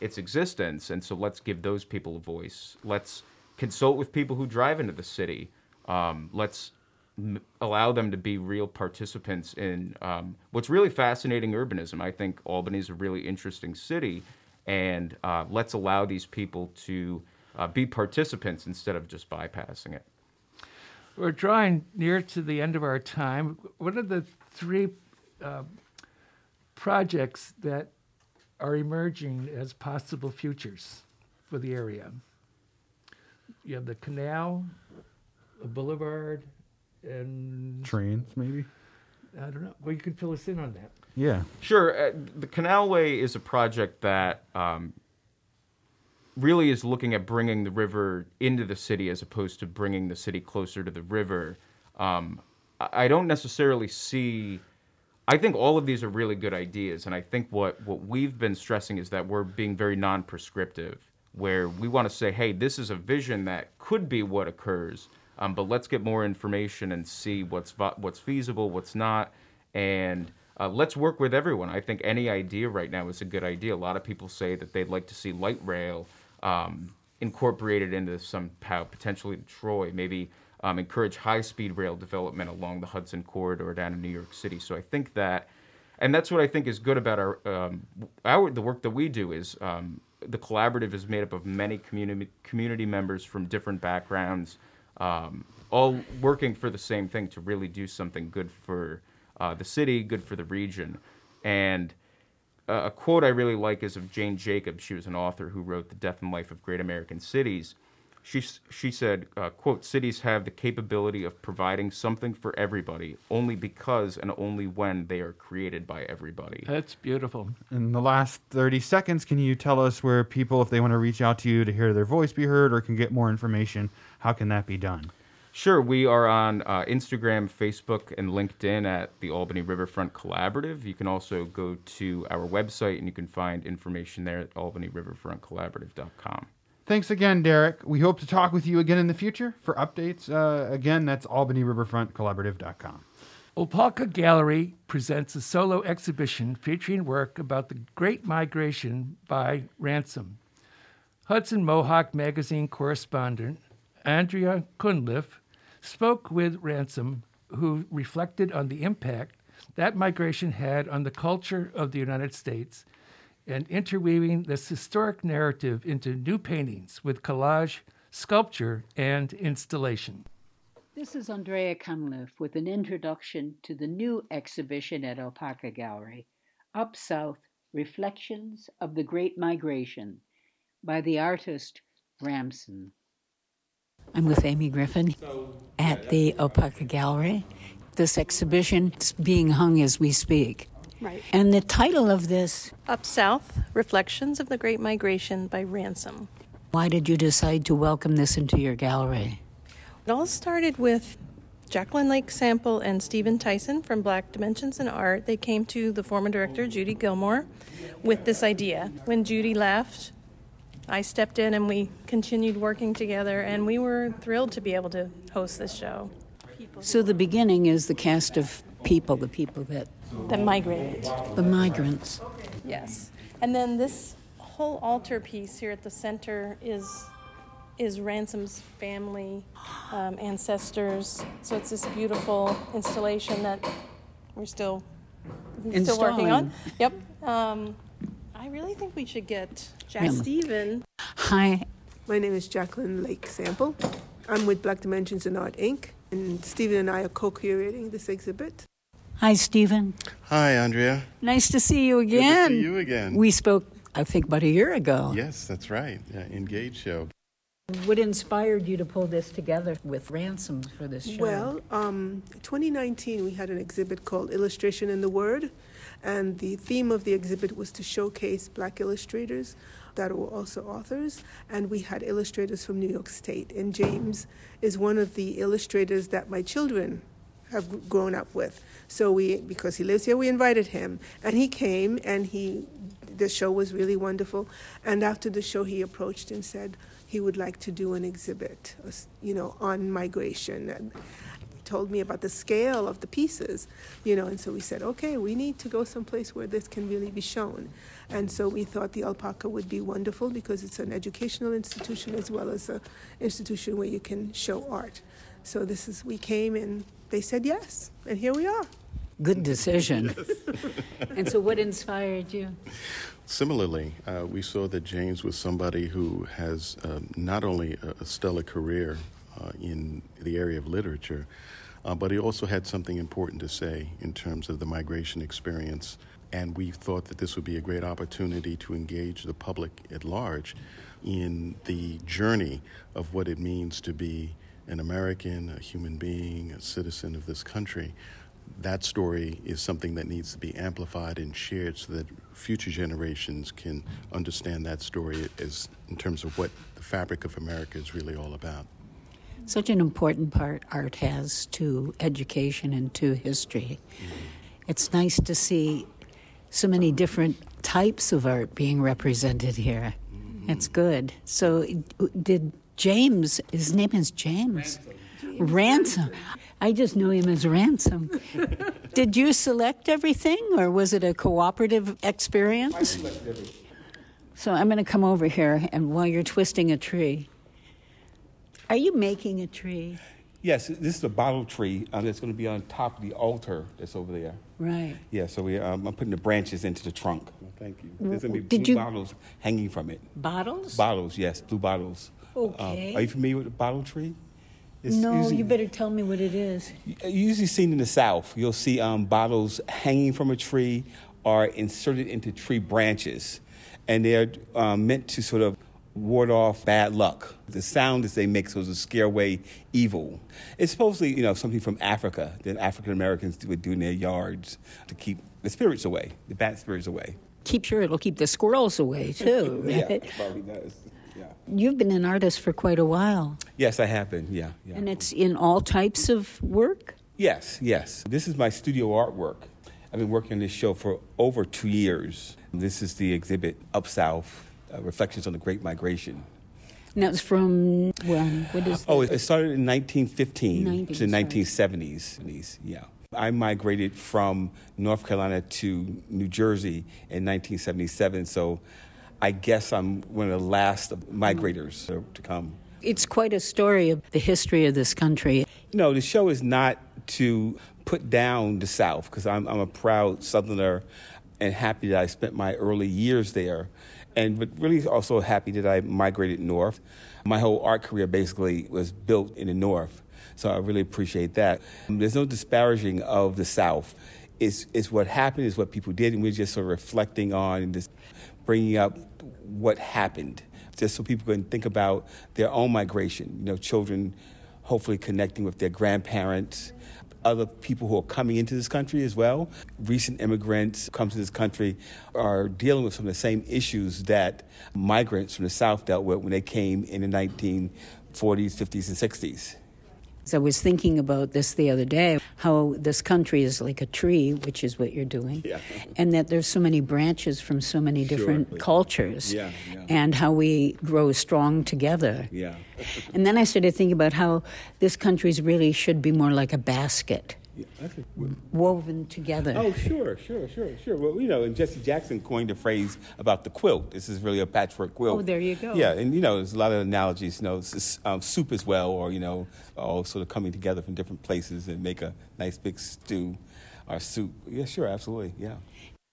Speaker 7: its existence, and so let's give those people a voice. Let's consult with people who drive into the city. Um, let's m- allow them to be real participants in um, what's really fascinating urbanism. I think Albany is a really interesting city and uh, let's allow these people to uh, be participants instead of just bypassing it.
Speaker 2: We're drawing near to the end of our time. What are the three uh, projects that are emerging as possible futures for the area? You have the canal, a boulevard, and
Speaker 1: Trains, maybe.
Speaker 2: I don't know. Well, you can fill us in on that.
Speaker 1: Yeah.
Speaker 7: Sure. Uh, the Canalway is a project that um, really is looking at bringing the river into the city as opposed to bringing the city closer to the river. Um, I I don't necessarily see. I think all of these are really good ideas, and I think what what we've been stressing is that we're being very non-prescriptive, where we want to say, hey, this is a vision that could be what occurs, um, but let's get more information and see what's what's feasible, what's not, and uh, let's work with everyone. I think any idea right now is a good idea. A lot of people say that they'd like to see light rail um, incorporated into somehow potentially Troy, maybe um, encourage high-speed rail development along the Hudson corridor down in New York City. So I think that, and that's what I think is good about our um, our the work that we do is um, the collaborative is made up of many community community members from different backgrounds, um, all working for the same thing to really do something good for uh, the city, good for the region, and uh, a quote I really like is of Jane Jacobs. She was an author who wrote The Death and Life of Great American Cities. She, she said, uh, quote, cities have the capability of providing something for everybody only because and only when they are created by everybody.
Speaker 2: That's beautiful.
Speaker 1: In the last 30 seconds, can you tell us where people, if they want to reach out to you to hear their voice be heard or can get more information, how can that be done?
Speaker 7: Sure, we are on uh, Instagram, Facebook, and LinkedIn at the Albany Riverfront Collaborative. You can also go to our website and you can find information there at albanyriverfrontcollaborative.com.
Speaker 1: Thanks again, Derek. We hope to talk with you again in the future. For updates, uh, again, that's albanyriverfrontcollaborative.com.
Speaker 2: Opalka Gallery presents a solo exhibition featuring work about the Great Migration by Ransom. Hudson Mohawk magazine correspondent Andrea Cunliffe spoke with Ransom, who reflected on the impact that migration had on the culture of the United States and interweaving this historic narrative into new paintings with collage, sculpture, and installation.
Speaker 8: This is Andrea Cunliffe with an introduction to the new exhibition at Opalka Gallery, Up South Reflections of the Great Migration by the artist Ransom.
Speaker 9: I'm with Amy Griffin at the Opalka Gallery. This exhibition is being hung as we speak.
Speaker 10: Right.
Speaker 9: And the title of this,
Speaker 10: Up South Reflections of the Great Migration by Ransom.
Speaker 9: why did you decide to welcome this into your gallery?
Speaker 10: It all started with Jacqueline Lake Sample and Stephen Tyson from Black Dimensions in Art. They came to the former director, Judy Gilmore, with this idea. When Judy left, I stepped in and we continued working together, and we were thrilled to be able to host this show.
Speaker 9: So the beginning is the cast of people, the people that,
Speaker 10: That migrated.
Speaker 9: the migrants.
Speaker 10: Yes. And then this whole altar piece here at the center is is Ransom's family, um, ancestors. So it's this beautiful installation that we're still he's still working on. Yep. Um, I really think we should get Jack
Speaker 9: Really?
Speaker 10: Steven.
Speaker 9: Hi,
Speaker 11: My name is Jacqueline Lake Sample. I'm with Black Dimensions in Art Inc., and Stephen and I are co curating this exhibit.
Speaker 9: Hi, Stephen.
Speaker 12: Hi, Andrea.
Speaker 9: Nice to see you
Speaker 12: Good to
Speaker 9: again.
Speaker 12: see you again.
Speaker 9: We spoke, I think, about a year ago.
Speaker 12: yes, that's right. Yeah, Engage show.
Speaker 9: What inspired you to pull this together with Ransom for this show?
Speaker 11: Well, um, 2019, we had an exhibit called Illustration in the Word, and the theme of the exhibit was to showcase black illustrators that were also authors, and we had illustrators from New York State. And James is one of the illustrators that my children have grown up with. So we, because he lives here, we invited him, and he came, and he, the show was really wonderful. And after the show, he approached and said he would like to do an exhibit, you know, on migration. And told me about the scale of the pieces, you know, and so we said, okay, we need to go someplace where this can really be shown. And so we thought the Opalka would be wonderful because it's an educational institution as well as an institution where you can show art. So this is, we came and they said yes, and here we are.
Speaker 9: good decision. and so, what inspired you?
Speaker 12: Similarly, uh, we saw that James was somebody who has uh, not only a, a stellar career uh, in the area of literature, uh, but he also had something important to say in terms of the migration experience. And we thought that this would be a great opportunity to engage the public at large in the journey of what it means to be an American, a human being, a citizen of this country that story is something that needs to be amplified and shared so that future generations can understand that story as in terms of what the fabric of America is really all about.
Speaker 9: Such an important part art has to education and to history. Mm-hmm. It's nice to see so many different types of art being represented here. Mm-hmm. It's good. So, did James, his name is James. Ransom. Ransom. I just knew him as Ransom. Did you select everything, or was it a cooperative experience? So I'm going to come over here, and while you're twisting a tree, are you making a tree?
Speaker 13: Yes, this is a bottle tree uh, that's going to be on top of the altar that's over there.
Speaker 9: Right.
Speaker 13: Yeah, so we, um, I'm putting the branches into the trunk. Well, thank you. There's going to be
Speaker 9: Did
Speaker 13: blue
Speaker 9: you...
Speaker 13: bottles hanging from it.
Speaker 9: Bottles?
Speaker 13: Bottles, yes, blue bottles.
Speaker 9: Okay.
Speaker 13: Um, are you familiar with the bottle tree?
Speaker 9: It's no, usually, you better tell me what it is.
Speaker 13: Usually seen in the South, you'll see um, bottles hanging from a tree or inserted into tree branches, and they're um, meant to sort of ward off bad luck. The sound that they make so to scare away evil. It's supposedly, you know, something from Africa that African Americans would do in their yards to keep the spirits away, the bad spirits away.
Speaker 9: Keep sure it'll keep the squirrels away too. Right?
Speaker 13: yeah, probably does.
Speaker 9: You've been an artist for quite a while.
Speaker 13: Yes, I have been. Yeah, yeah.
Speaker 9: And it's in all types of work?
Speaker 13: Yes, yes. This is my studio artwork. I've been working on this show for over two years. This is the exhibit Up South uh, Reflections on the Great Migration.
Speaker 9: Now it's from when? What is
Speaker 13: Oh, it started in 1915 90s, to the 1970s. Yeah. I migrated from North Carolina to New Jersey in 1977, so I guess I'm one of the last migrators to come.
Speaker 9: It's quite a story of the history of this country.
Speaker 13: No, the show is not to put down the South because I'm, I'm a proud Southerner and happy that I spent my early years there. And but really also happy that I migrated north. My whole art career basically was built in the north. So I really appreciate that. There's no disparaging of the South. It's, it's what happened, is what people did, and we're just sort of reflecting on and just bringing up what happened, just so people can think about their own migration. You know, children hopefully connecting with their grandparents, other people who are coming into this country as well. Recent immigrants come to this country are dealing with some of the same issues that migrants from the South dealt with when they came in the 1940s, 50s, and 60s.
Speaker 9: I was thinking about this the other day how this country is like a tree, which is what you're doing,
Speaker 13: yeah.
Speaker 9: and that there's so many branches from so many different
Speaker 13: sure.
Speaker 9: cultures,
Speaker 13: yeah, yeah.
Speaker 9: and how we grow strong together.
Speaker 13: Yeah.
Speaker 9: and then I started thinking about how this country really should be more like a basket.
Speaker 13: Yeah,
Speaker 9: woven together.
Speaker 13: Oh, sure, sure, sure, sure. Well, you know, and Jesse Jackson coined a phrase about the quilt. This is really a patchwork quilt.
Speaker 9: Oh, there you go.
Speaker 13: Yeah, and you know, there's a lot of analogies. You know, um, soup as well, or you know, all sort of coming together from different places and make a nice big stew or soup. Yeah, sure, absolutely. Yeah.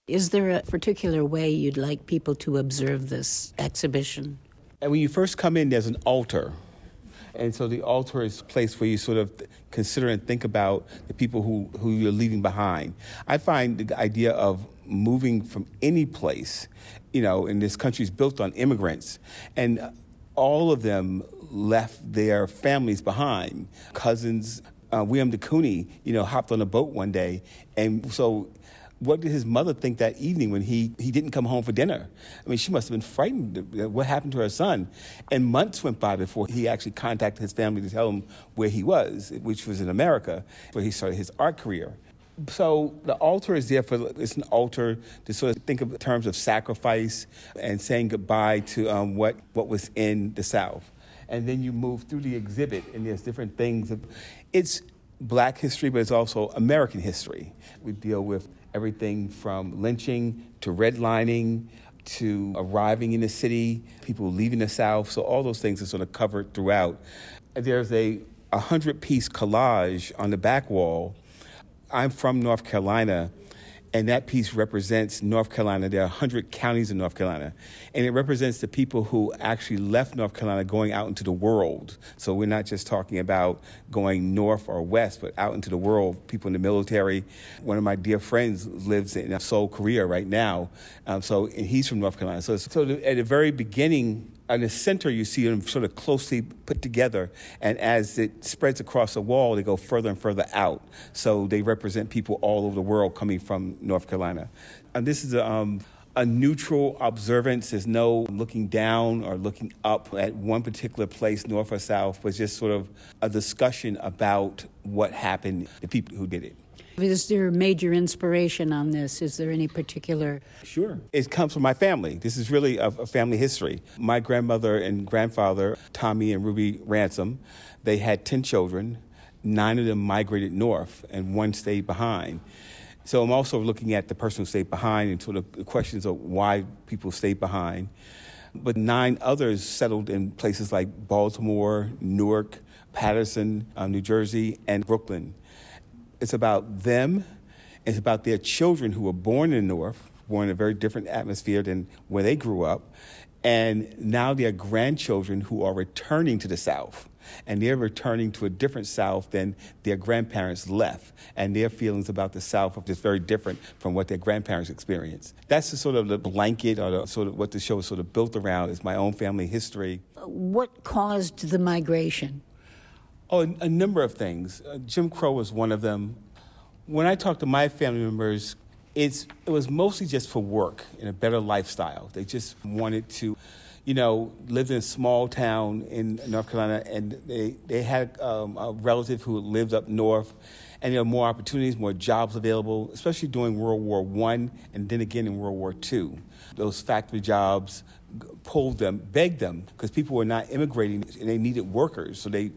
Speaker 9: Is there a particular way you'd like people to observe this exhibition?
Speaker 13: And when you first come in, there's an altar and so the altar is a place where you sort of consider and think about the people who, who you're leaving behind. I find the idea of moving from any place, you know, in this country is built on immigrants. And all of them left their families behind. Cousins, uh, William de Kooning, you know, hopped on a boat one day. And so what did his mother think that evening when he, he didn't come home for dinner? I mean, she must have been frightened. What happened to her son? And months went by before he actually contacted his family to tell them where he was, which was in America, where he started his art career. So the altar is there for it's an altar to sort of think of terms of sacrifice and saying goodbye to um, what what was in the South. And then you move through the exhibit, and there's different things. It's Black history, but it's also American history. We deal with everything from lynching to redlining to arriving in the city, people leaving the South. So all those things are sort of covered throughout. There's a 100 piece collage on the back wall I'm from North Carolina, and that piece represents North Carolina. There are 100 counties in North Carolina, and it represents the people who actually left North Carolina going out into the world. So we're not just talking about going north or west, but out into the world, people in the military. One of my dear friends lives in Seoul, Korea right now, um, so and he's from North Carolina. So, so at the very beginning, in the center, you see them sort of closely put together, and as it spreads across the wall, they go further and further out. So they represent people all over the world coming from North Carolina. And this is a, um, a neutral observance. There's no looking down or looking up at one particular place, north or south, but just sort of a discussion about what happened, the people who did it.
Speaker 9: Is there a major inspiration on this? Is there any particular?
Speaker 13: Sure. It comes from my family. This is really a, a, family history. My grandmother and grandfather, Tommy and Ruby Ransom, they had 10 children. Nine of them migrated north, and one stayed behind. So I'm also looking at the person who stayed behind and sort of the questions of why people stayed behind. But nine others settled in places like Baltimore, Newark, Paterson, uh, New Jersey, and Brooklyn. It's about them. It's about their children who were born in the North, born in a very different atmosphere than where they grew up. And now their grandchildren who are returning to the South. And they're returning to a different South than their grandparents left. And their feelings about the South are just very different from what their grandparents experienced. That's the sort of the blanket or the, sort of what the show is sort of built around is my own family history.
Speaker 9: What caused the migration?
Speaker 13: Oh, a, number of things. Uh, Jim Crow was one of them. When I talked to my family members, it's, it was mostly just for work and a better lifestyle. They just wanted to, you know, lived in a small town in North Carolina, and they, they had um, a relative who lived up north, and there were more opportunities, more jobs available, especially during World War One, and then again in World War Two. Those factory jobs pulled them, begged them, because people were not immigrating, and they needed workers, so they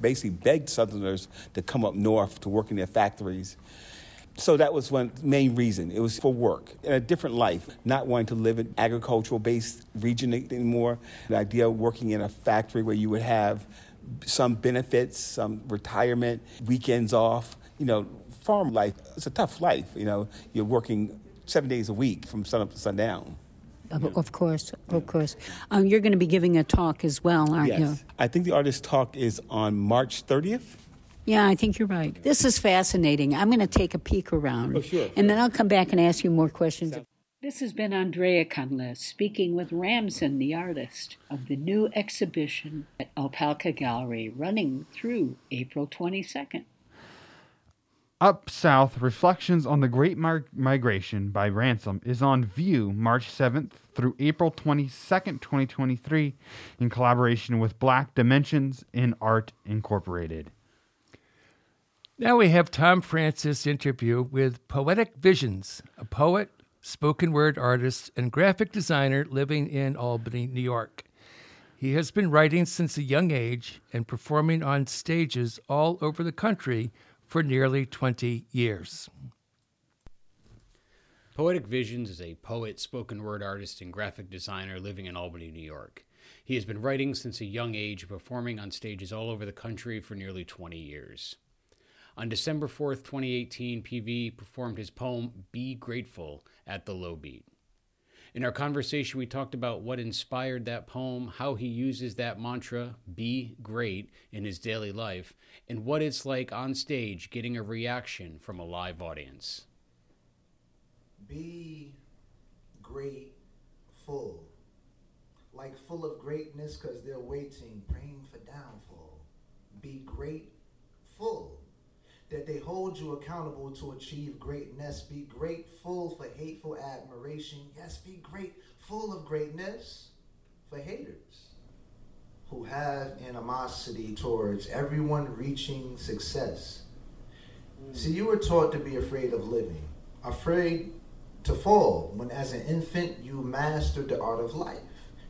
Speaker 13: basically begged Southerners to come up north to work in their factories. So that was one main reason. It was for work in a different life, not wanting to live in agricultural based region anymore. The idea of working in a factory where you would have some benefits, some retirement, weekends off. You know, farm life, it's a tough life. You know, you're working seven days a week from sun up to sundown.
Speaker 9: Of course, of course. Um, you're going to be giving a talk as well, aren't
Speaker 13: yes.
Speaker 9: you?
Speaker 13: I think the artist talk is on March 30th.
Speaker 9: Yeah, I think you're right. This is fascinating. I'm going to take a peek around.
Speaker 13: Oh, sure.
Speaker 9: And then I'll come back and ask you more questions.
Speaker 8: This has been Andrea Cunliffe speaking with Ransom, the artist, of the new exhibition at Opalka Gallery running through April 22nd.
Speaker 1: Up South Reflections on the Great Migration by Ransom is on view March 7th through April 22nd, 2023, in collaboration with Black Dimensions in Art Incorporated.
Speaker 2: Now we have Tom Francis interview with Poetic Visions, a poet, spoken word artist, and graphic designer living in Albany, New York. He has been writing since a young age and performing on stages all over the country for nearly 20 years.
Speaker 14: Poetic Visions is a poet, spoken word artist, and graphic designer living in Albany, New York. He has been writing since a young age, performing on stages all over the country for nearly 20 years. On December 4th, 2018, PV performed his poem Be Grateful at the Low Beat. In our conversation, we talked about what inspired that poem, how he uses that mantra, be great, in his daily life, and what it's like on stage getting a reaction from a live audience.
Speaker 15: Be great, full. Like full of greatness because they're waiting, praying for downfall. Be great, full that they hold you accountable to achieve greatness. Be grateful for hateful admiration. Yes, be grateful of greatness for haters who have animosity towards everyone reaching success. Mm. See, you were taught to be afraid of living, afraid to fall when, as an infant, you mastered the art of life.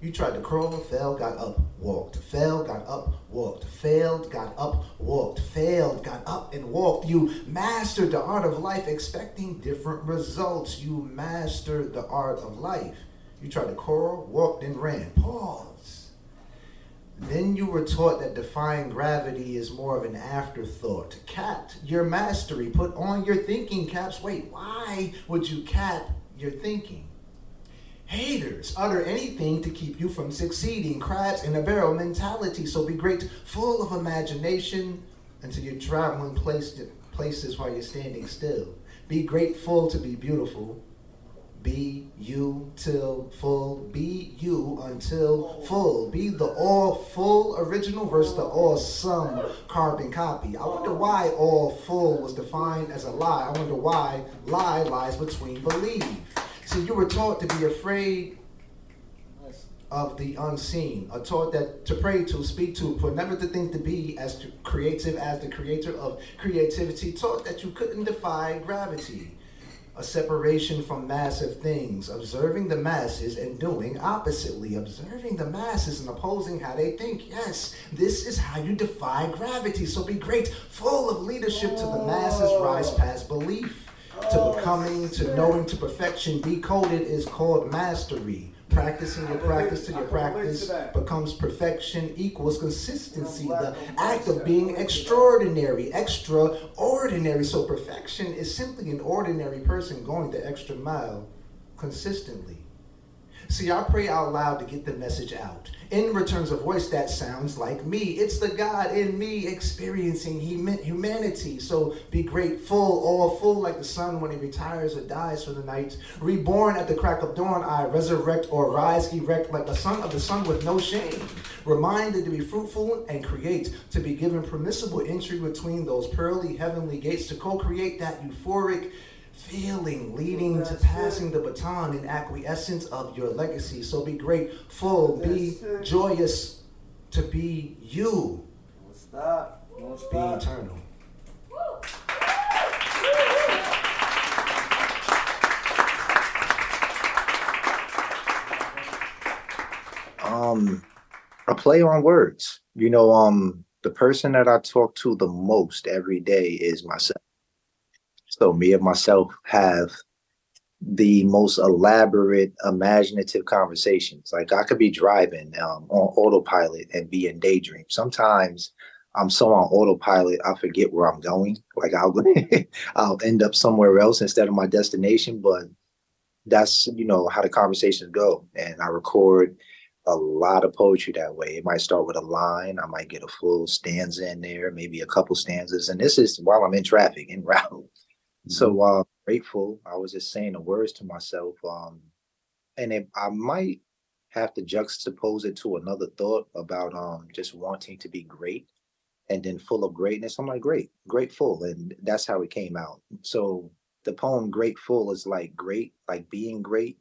Speaker 15: You tried to crawl, fell, got up, walked, fell, got up, walked, failed, got up, walked, failed, got up, and walked. You mastered the art of life, expecting different results. You mastered the art of life. You tried to crawl, walked, and ran. Pause. Then you were taught that defying gravity is more of an afterthought. Cap your mastery. Put on your thinking caps. Wait, why would you cap your thinking? Haters utter anything to keep you from succeeding. Crabs in a barrel mentality. So be great, full of imagination until you're traveling place, places while you're standing still. Be grateful to be beautiful. Be you till full. Be you until full. Be the all full original versus the all some carbon copy. I wonder why all full was defined as a lie. I wonder why lie lies between believe. You were taught to be afraid of the unseen, a taught that to pray to, speak to, for never to think to be as to creative as the creator of creativity, taught that you couldn't defy gravity a separation from massive things, observing the masses and doing oppositely, observing the masses and opposing how they think. Yes, this is how you defy gravity. So be great, full of leadership to the masses, rise past belief. To becoming, to knowing, to perfection, decoded is called mastery. Practicing your practice to your practice becomes perfection equals consistency. The act of being extraordinary, extraordinary. So perfection is simply an ordinary person going the extra mile consistently. See, I pray out loud to get the message out. In returns a voice that sounds like me. It's the God in me experiencing he meant humanity. So be grateful, all full like the sun when he retires or dies for the night. Reborn at the crack of dawn, I resurrect or rise erect like the son of the sun with no shame. Reminded to be fruitful and create, to be given permissible entry between those pearly heavenly gates, to co create that euphoric feeling leading to passing the baton in acquiescence of your legacy. So be grateful, be joyous to be you. Be eternal.
Speaker 16: Um, a play on words. You know, um, the person that I talk to the most every day is myself. So me and myself have the most elaborate, imaginative conversations. Like I could be driving um, on autopilot and be in daydream. Sometimes I'm so on autopilot, I forget where I'm going. Like I'll I'll end up somewhere else instead of my destination. But that's you know how the conversations go, and I record a lot of poetry that way. It might start with a line. I might get a full stanza in there, maybe a couple stanzas, and this is while I'm in traffic en route. So uh grateful. I was just saying the words to myself. Um and it, I might have to juxtapose it to another thought about um just wanting to be great and then full of greatness. I'm like, great, grateful. And that's how it came out. So the poem Grateful is like great, like being great,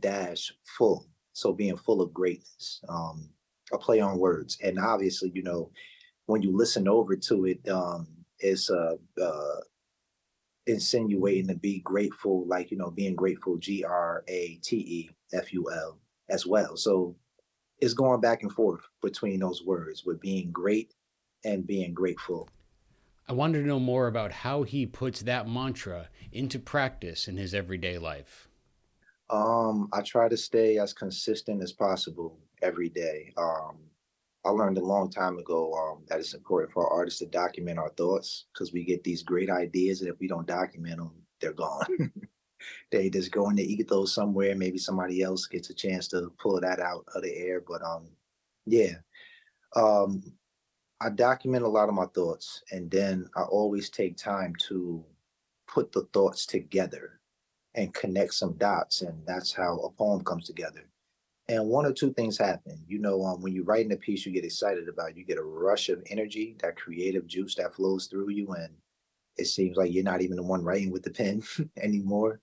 Speaker 16: dash full. So being full of greatness. Um, a play on words. And obviously, you know, when you listen over to it, um, it's a, uh, insinuating to be grateful, like, you know, being grateful, G R A T E F U L as well. So it's going back and forth between those words with being great and being grateful.
Speaker 14: I wanted to know more about how he puts that mantra into practice in his everyday life.
Speaker 16: Um, I try to stay as consistent as possible every day. Um, I learned a long time ago um, that it's important for artists to document our thoughts because we get these great ideas, and if we don't document them, they're gone. they just go in the ethos somewhere. Maybe somebody else gets a chance to pull that out of the air. But um, yeah, um, I document a lot of my thoughts, and then I always take time to put the thoughts together and connect some dots, and that's how a poem comes together and one or two things happen. You know, um, when you're writing a piece you get excited about, you get a rush of energy, that creative juice that flows through you, and it seems like you're not even the one writing with the pen anymore.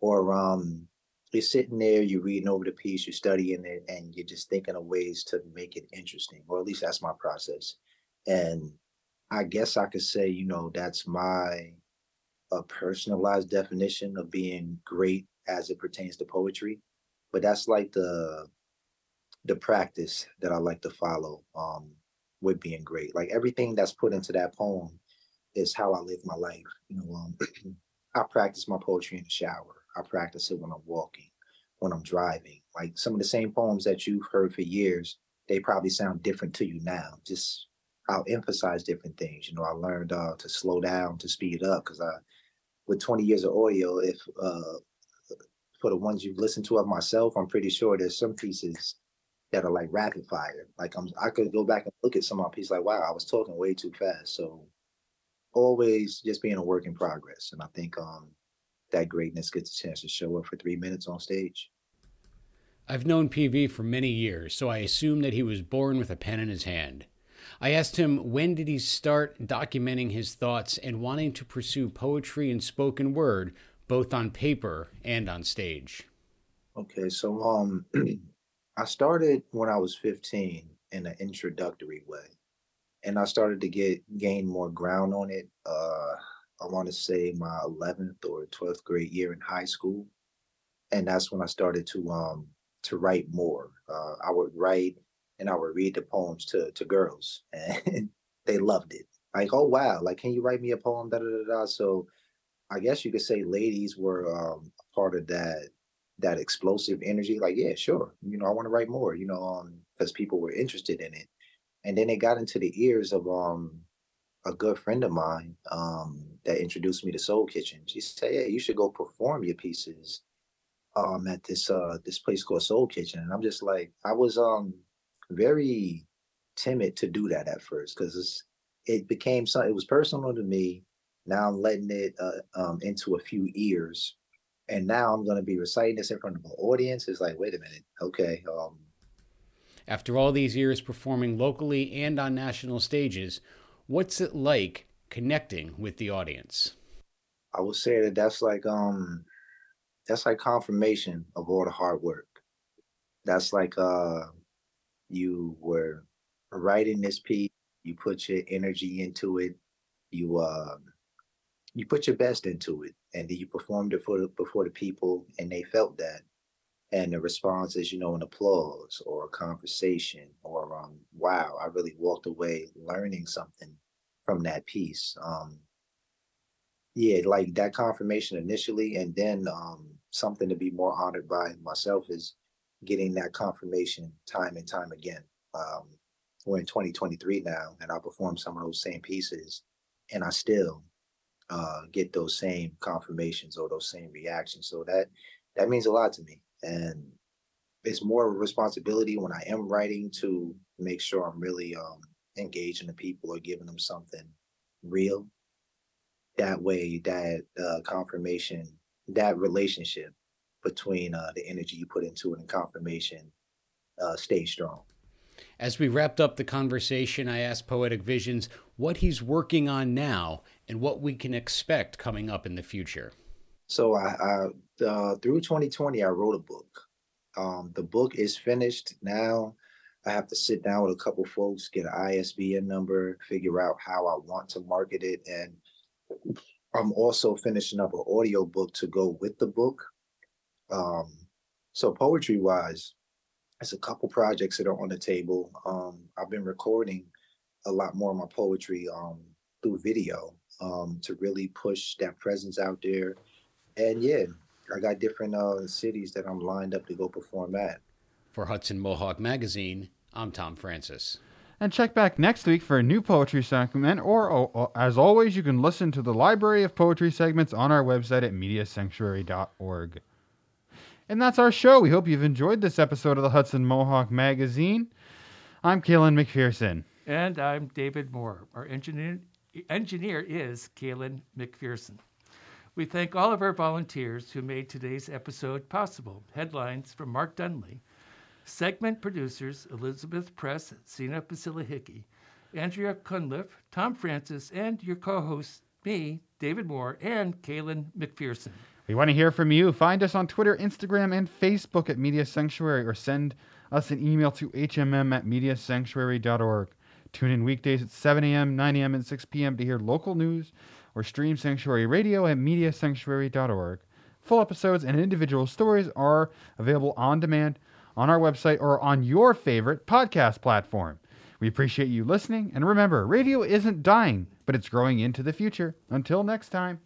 Speaker 16: Or um, you're sitting there, you're reading over the piece, you're studying it, and you're just thinking of ways to make it interesting. Or at least that's my process. And I guess I could say, you know, that's my a personalized definition of being great as it pertains to poetry but that's like the the practice that I like to follow um, with being great. Like everything that's put into that poem is how I live my life. You know, um, I practice my poetry in the shower. I practice it when I'm walking, when I'm driving. Like some of the same poems that you've heard for years, they probably sound different to you now. Just I'll emphasize different things. You know, I learned uh, to slow down, to speed up, because I, with 20 years of audio, if uh, for the ones you've listened to of myself, I'm pretty sure there's some pieces that are like rapid fire. Like I'm, I could go back and look at some of my pieces, like wow, I was talking way too fast. So always just being a work in progress, and I think um, that greatness gets a chance to show up for three minutes on stage.
Speaker 14: I've known PV for many years, so I assume that he was born with a pen in his hand. I asked him when did he start documenting his thoughts and wanting to pursue poetry and spoken word both on paper and on stage.
Speaker 16: Okay, so um I started when I was 15 in an introductory way. And I started to get gain more ground on it. Uh I want to say my 11th or 12th grade year in high school. And that's when I started to um to write more. Uh, I would write and I would read the poems to to girls, and they loved it. Like, oh wow, like can you write me a poem? Da da da da. So, I guess you could say ladies were um, part of that that explosive energy. Like, yeah, sure, you know, I want to write more. You know, um, because people were interested in it, and then it got into the ears of um a good friend of mine um that introduced me to Soul Kitchen. She said, "Yeah, you should go perform your pieces um at this uh this place called Soul Kitchen." And I'm just like, I was um very timid to do that at first because it became something. It was personal to me. Now I'm letting it uh, um, into a few ears, and now I'm going to be reciting this in front of an audience. It's like, wait a minute, okay. Um,
Speaker 14: After all these years performing locally and on national stages, what's it like connecting with the audience?
Speaker 16: I would say that that's like um, that's like confirmation of all the hard work. That's like uh, you were writing this piece, you put your energy into it, you uh, you put your best into it, and then you performed it for the, before the people, and they felt that. And the response is, you know, an applause or a conversation or um, wow, I really walked away learning something from that piece. Um, yeah, like that confirmation initially, and then um, something to be more honored by myself is getting that confirmation time and time again. Um, we're in 2023 now, and I perform some of those same pieces, and I still uh, get those same confirmations or those same reactions. So that that means a lot to me, and it's more of a responsibility when I am writing to make sure I'm really um, engaging the people or giving them something real. That way, that uh, confirmation, that relationship between uh, the energy you put into it and confirmation uh, stay strong.
Speaker 14: As we wrapped up the conversation, I asked Poetic Visions what he's working on now and what we can expect coming up in the future.
Speaker 16: So, I, I uh, through 2020, I wrote a book. Um, the book is finished now. I have to sit down with a couple folks, get an ISBN number, figure out how I want to market it, and I'm also finishing up an audio book to go with the book. Um, so poetry wise, there's a couple projects that are on the table. Um, I've been recording a lot more of my poetry um, through video um, to really push that presence out there. And yeah, I got different uh, cities that I'm lined up to go perform at.
Speaker 14: For Hudson Mohawk Magazine, I'm Tom Francis.
Speaker 1: And check back next week for a new poetry segment, or oh, as always, you can listen to the library of poetry segments on our website at mediasanctuary.org. And that's our show. We hope you've enjoyed this episode of the Hudson Mohawk Magazine. I'm Kalen McPherson.
Speaker 2: And I'm David Moore. Our engineer, engineer is Kalen McPherson. We thank all of our volunteers who made today's episode possible. Headlines from Mark Dunley. Segment producers Elizabeth Press, Sina Basilahicki, Andrea Cunliffe, Tom Francis, and your co hosts, me, David Moore, and Kalen McPherson.
Speaker 1: We want to hear from you. Find us on Twitter, Instagram, and Facebook at Media Sanctuary or send us an email to hmm at mediasanctuary.org. Tune in weekdays at 7 a.m., 9 a.m., and 6 p.m. to hear local news or stream Sanctuary Radio at mediasanctuary.org. Full episodes and individual stories are available on demand on our website or on your favorite podcast platform. We appreciate you listening, and remember, radio isn't dying, but it's growing into the future. Until next time.